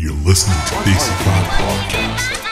You're listening to Basic Five Podcast.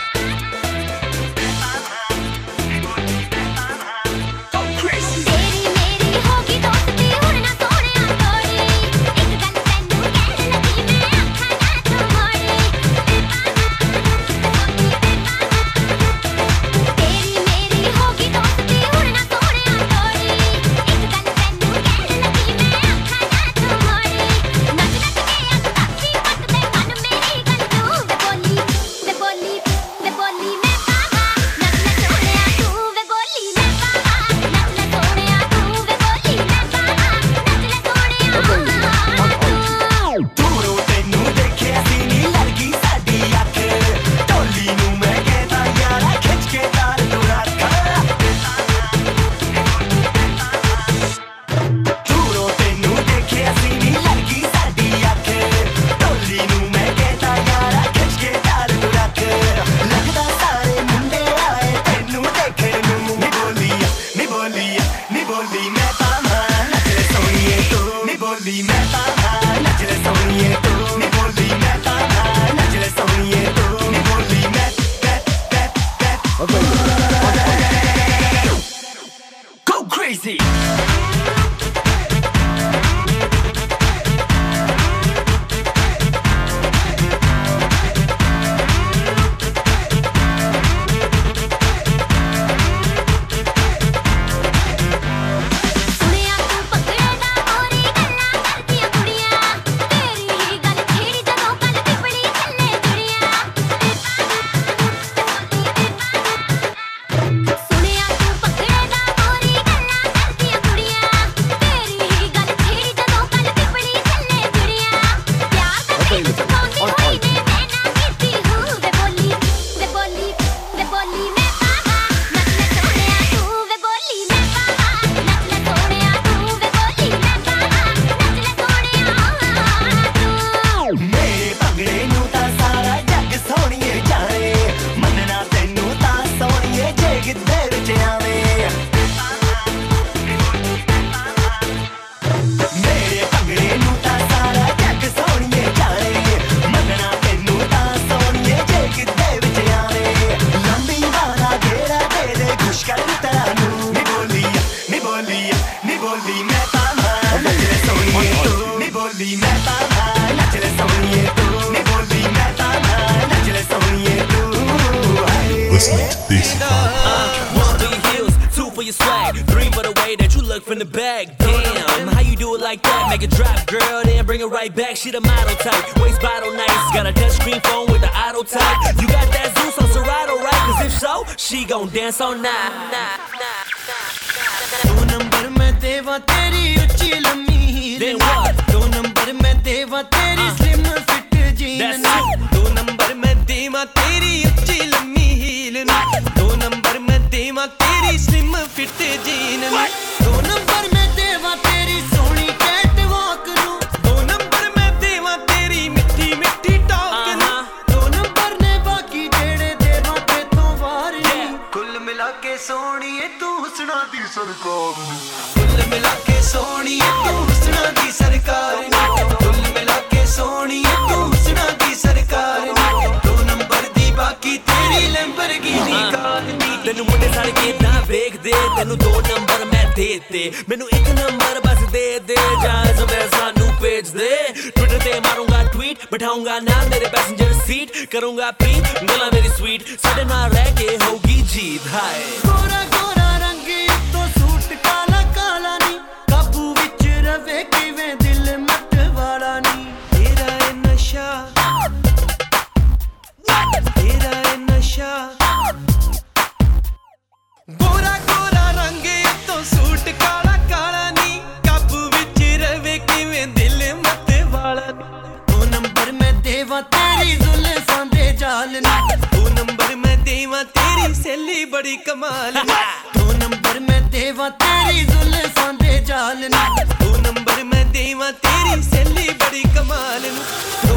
right back, she the model type. Waist bottle nice, got a touchscreen phone with the auto type. You got that Zeus on Serato, right? Cause if so, she gon' dance all night. ਹੁਸਨਾ ਦੀ ਸਰਕਾਰ ਕੁੱਲ ਮਿਲਾ ਕੇ ਸੋਹਣੀਏ ਤੂੰ ਹੁਸਨਾ ਦੀ ਸਰਕਾਰ ਨੇ ਕੁੱਲ ਮਿਲਾ ਕੇ ਸੋਹਣੀਏ ਤੂੰ ਹੁਸਨਾ ਦੀ ਸਰਕਾਰ ਨੇ ਦੋ ਨੰਬਰ ਦੀ ਬਾਕੀ ਤੇਰੀ ਲੈਂਬਰਗਿਨੀ ਕਾਰ ਦੀ ਤੈਨੂੰ ਮੁੰਡੇ ਸੜ ਕੇ ਤਾਂ ਵੇਖਦੇ ਤੈਨੂੰ ਦੋ ਨੰਬਰ ਮੈਂ ਦੇਤੇ ਮੈਨੂੰ ਇੱਕ ਨੰਬਰ ਬਸ ਦੇ ਦੇ ਜਾ ਜ਼ਬਰ ਸਾਨੂੰ ਭੇਜ ਦੇ ट्विटर पे मारूँगा ट्वीट बैठाऊँगा ना मेरे पैसेंजर सीट करूँगा प्रीत गला मेरी स्वीट साढ़े ना रह के होगी जीत हाय गोरा गोरा ਕਾਲਾ ਕਾਲਾ ਨਹੀਂ ਕਾਬੂ ਵਿੱਚ ਰਵੇ ਕਿਵੇਂ ਦਿਲ ਮੱਟ ਵਾਲਾ ਨਹੀਂ ਤੇਰਾ ਇਹ ਨਸ਼ਾ, ਤੇਰਾ ਇਹ ਨਸ਼ਾ। ਗੋਰਾ ਗੋਰਾ ਰੰਗ ਤੋਂ ਸੂਟ ਕਾਲਾ ਕਾਲਾ ਨਹੀਂ ਕਾਬੂ ਵਿੱਚ ਰਵੇ ਕਿਵੇਂ ਦਿਲ ਮੱਟ ਵਾਲਾ ਉਹ ਨੰਬਰ ਮੈਂ ਦੇਵਾ, ਤੇਰੀ ਜ਼ੁਲਫਾਂ ਦੇ ਜਾਲ ਨੂੰ। ਉਹ ਨੰਬਰ ਮੈਂ ਦੇਵਾ ਸੇਲੀ ਬੜੀ ਕਮਾਲ ਨਾ ਦੋ ਨੰਬਰ ਮੈਂ ਦੇਵਾ ਤੇਰੀ ਜ਼ੁਲਫਾਂ ਦੇ ਜਾਲ ਨਾ। ਦੋ ਨੰਬਰ ਮੈਂ ਦੇਵਾ ਤੇਰੀ ਸੇਲੀ ਬੜੀ ਕਮਾਲ ਨੂੰ।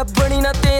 ਲੱਭਣੀ ਨਾ ਤੇਰੇ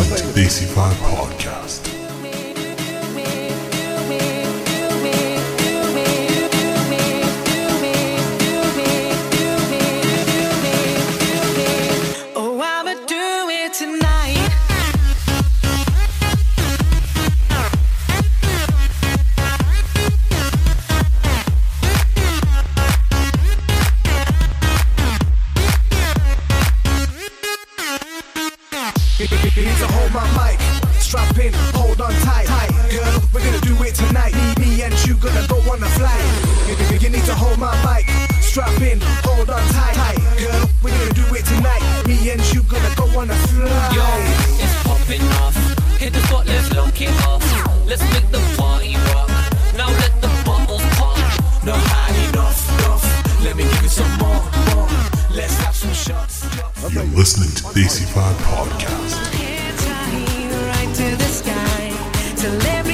listening to Desi Vibe sky. Tell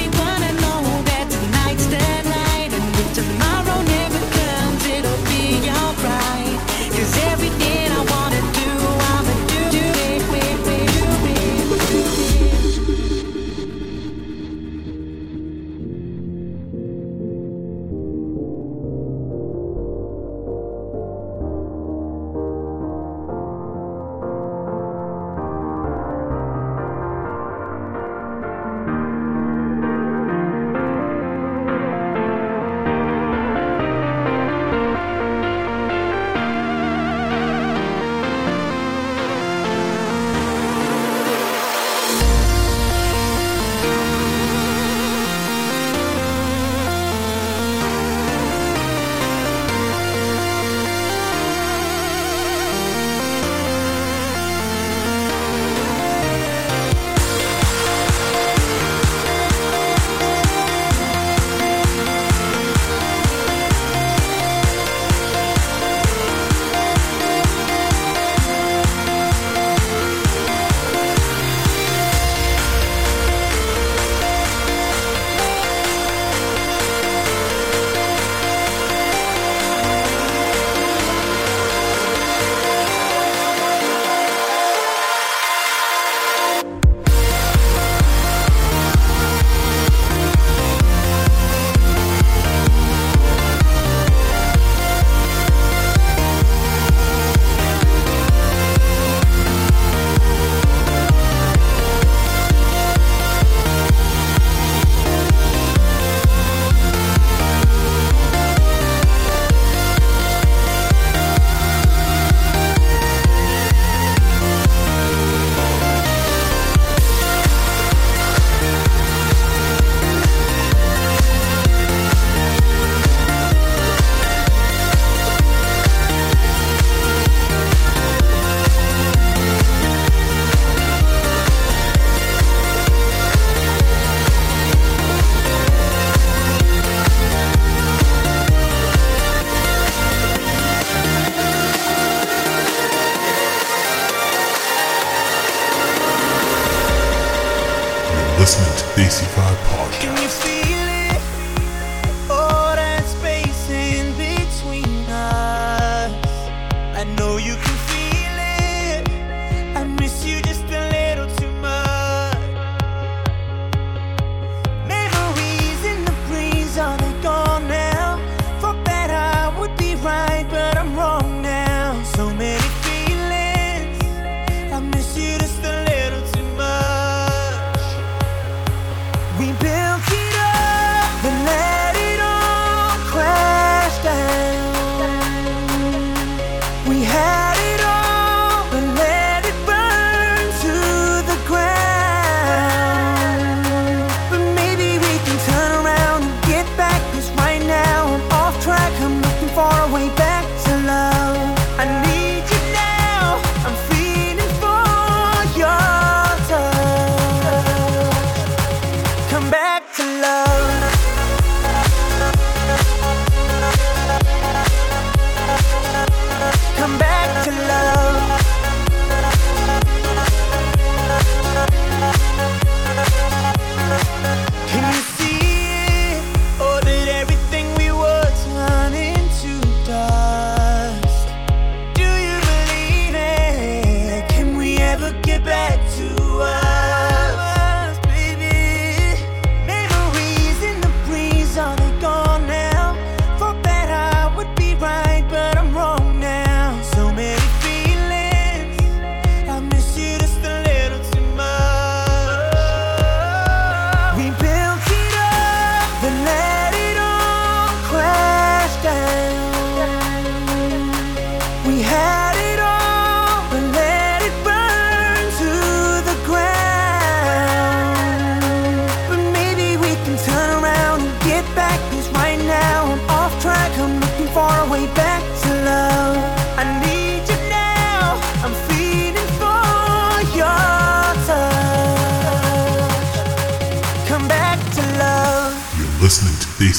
listening to Desi Vibe Podcast.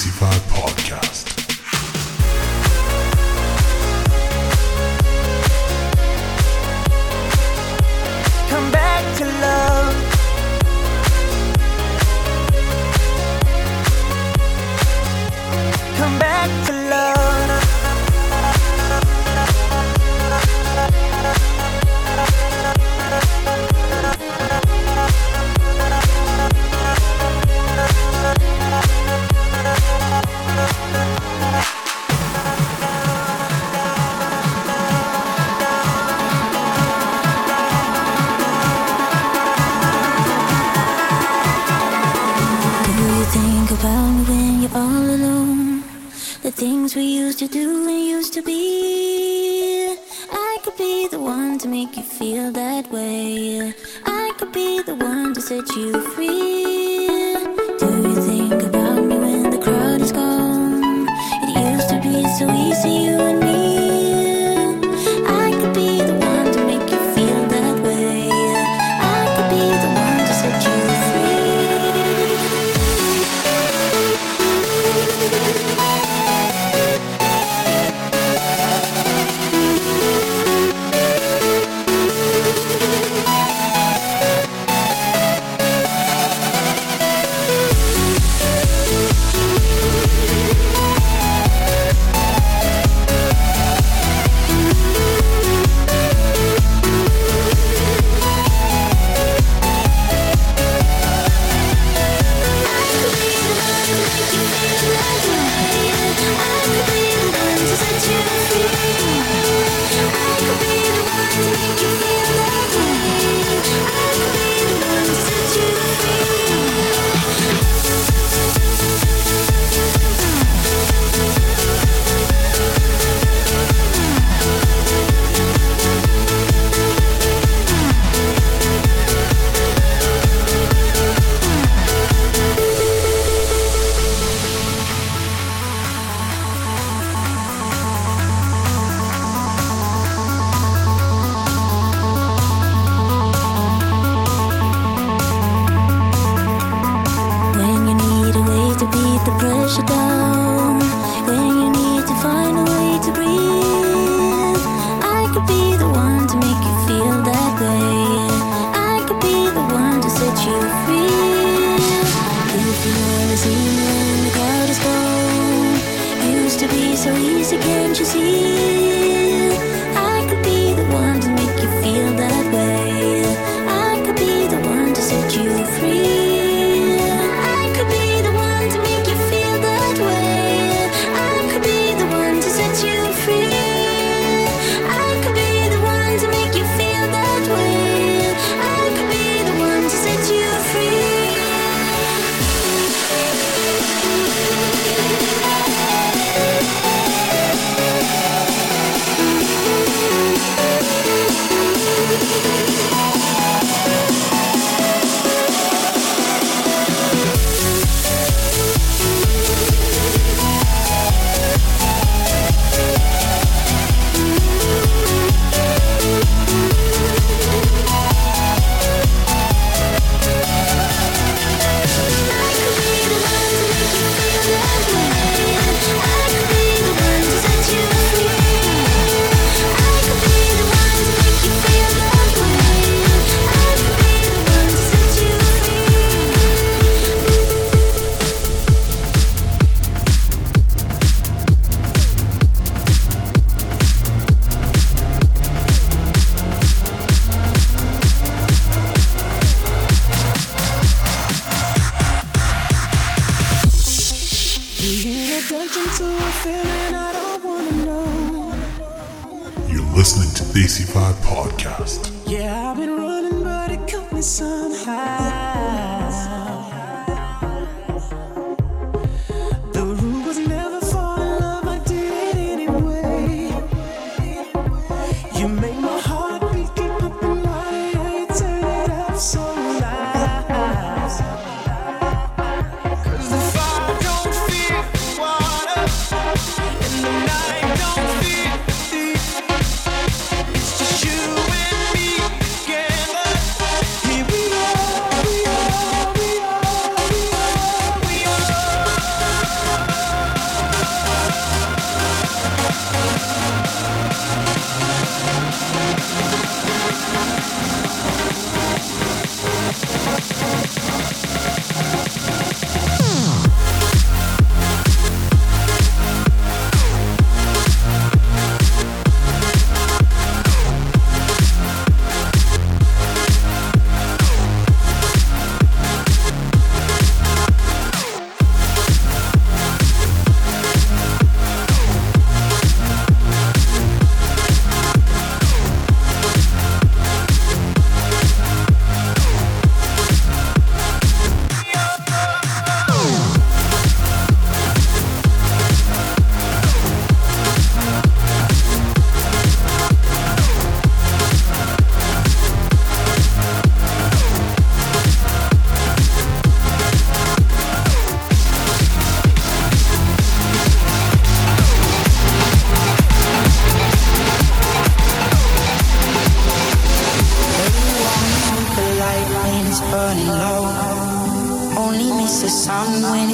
Podcast. things we used to do and used to be. I could be the one to make you feel that way. I could be the one to set you free.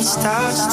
stars.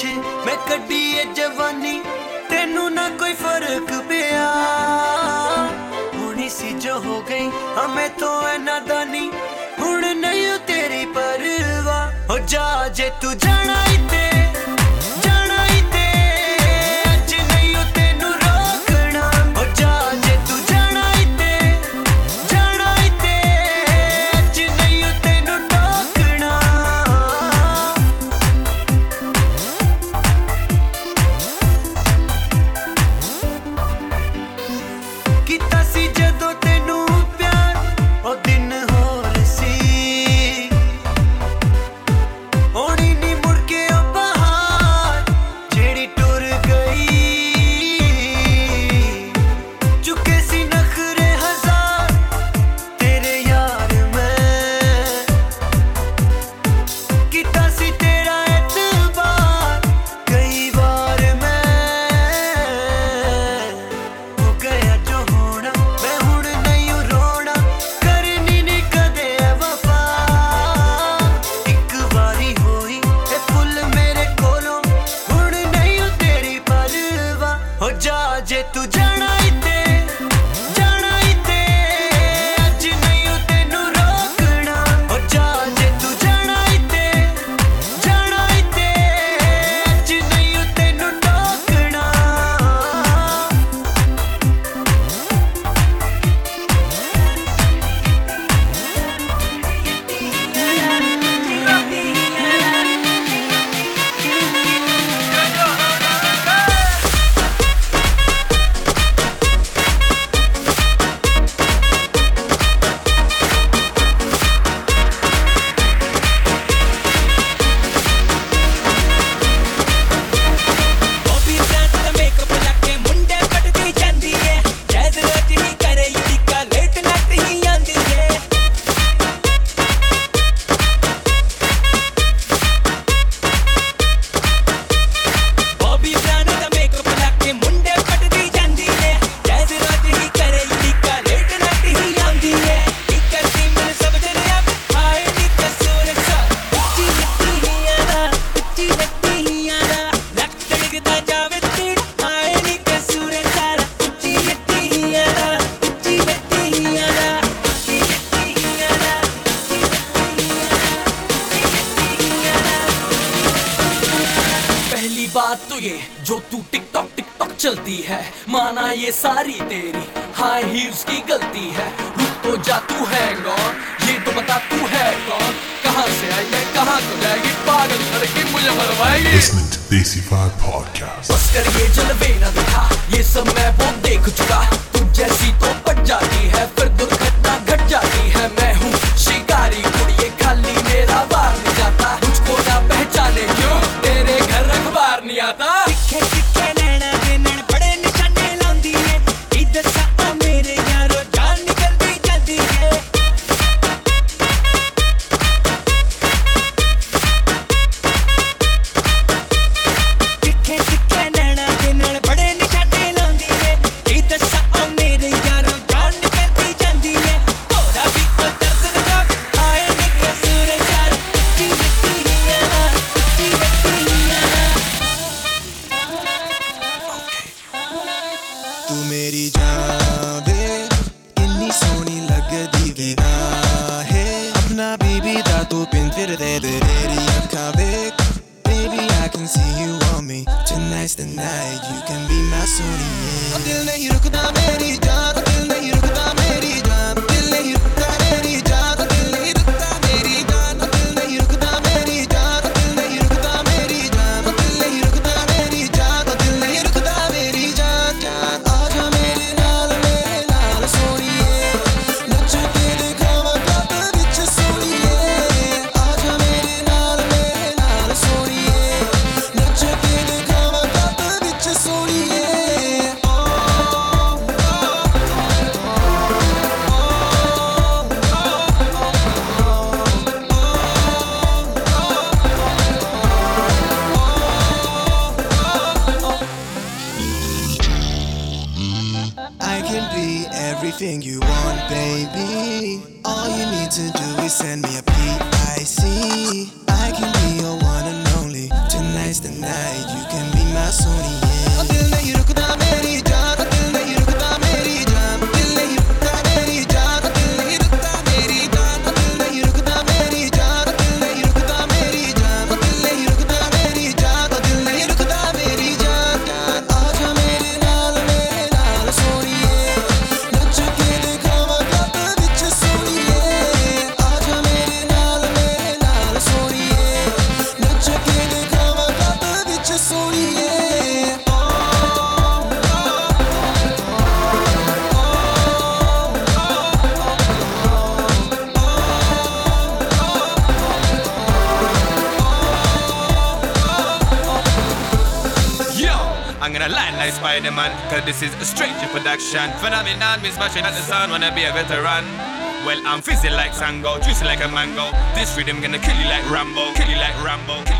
ਪਿੱਛੇ, ਮੈਂ ਕੱਢੀ ਏ ਜਵਾਨੀ, ਤੈਨੂੰ ਨਾ ਕੋਈ ਫ਼ਰਕ ਪਿਆ। ਹੁਣੀ ਸੀ ਜੋ ਹੋ ਗਈ ਹਮੇ ਤੋਂ ਐ ਨਾਦਾਨੀ ਹੁਣ ਨਹੀਂ ਤੇਰੀ ਪਰਵਾਹ। ਹੋ ਜਾ ਜੇ ਤੂੰ ਜਾਣਾ सारी तेरी हाँ ही उसकी गलती है। रुक तो जा तू है कौन? ये तो बता तू है कौन? कहाँ से आई है? कहाँ तो जाएगी? पागल करके मुझे मरवाएगी। बस कर ये जलवे ना। Anything you want, baby. All you need to do is send me a PIC. I can be your one and only. Tonight's the night, you can be my Sony. Cause this is a stranger production. Phenomenon, me smashing at the sound Wanna be a veteran. Well, I'm fizzy like Sango Juicy like a mango. This rhythm gonna kill you like Rambo Kill you like Rambo Kill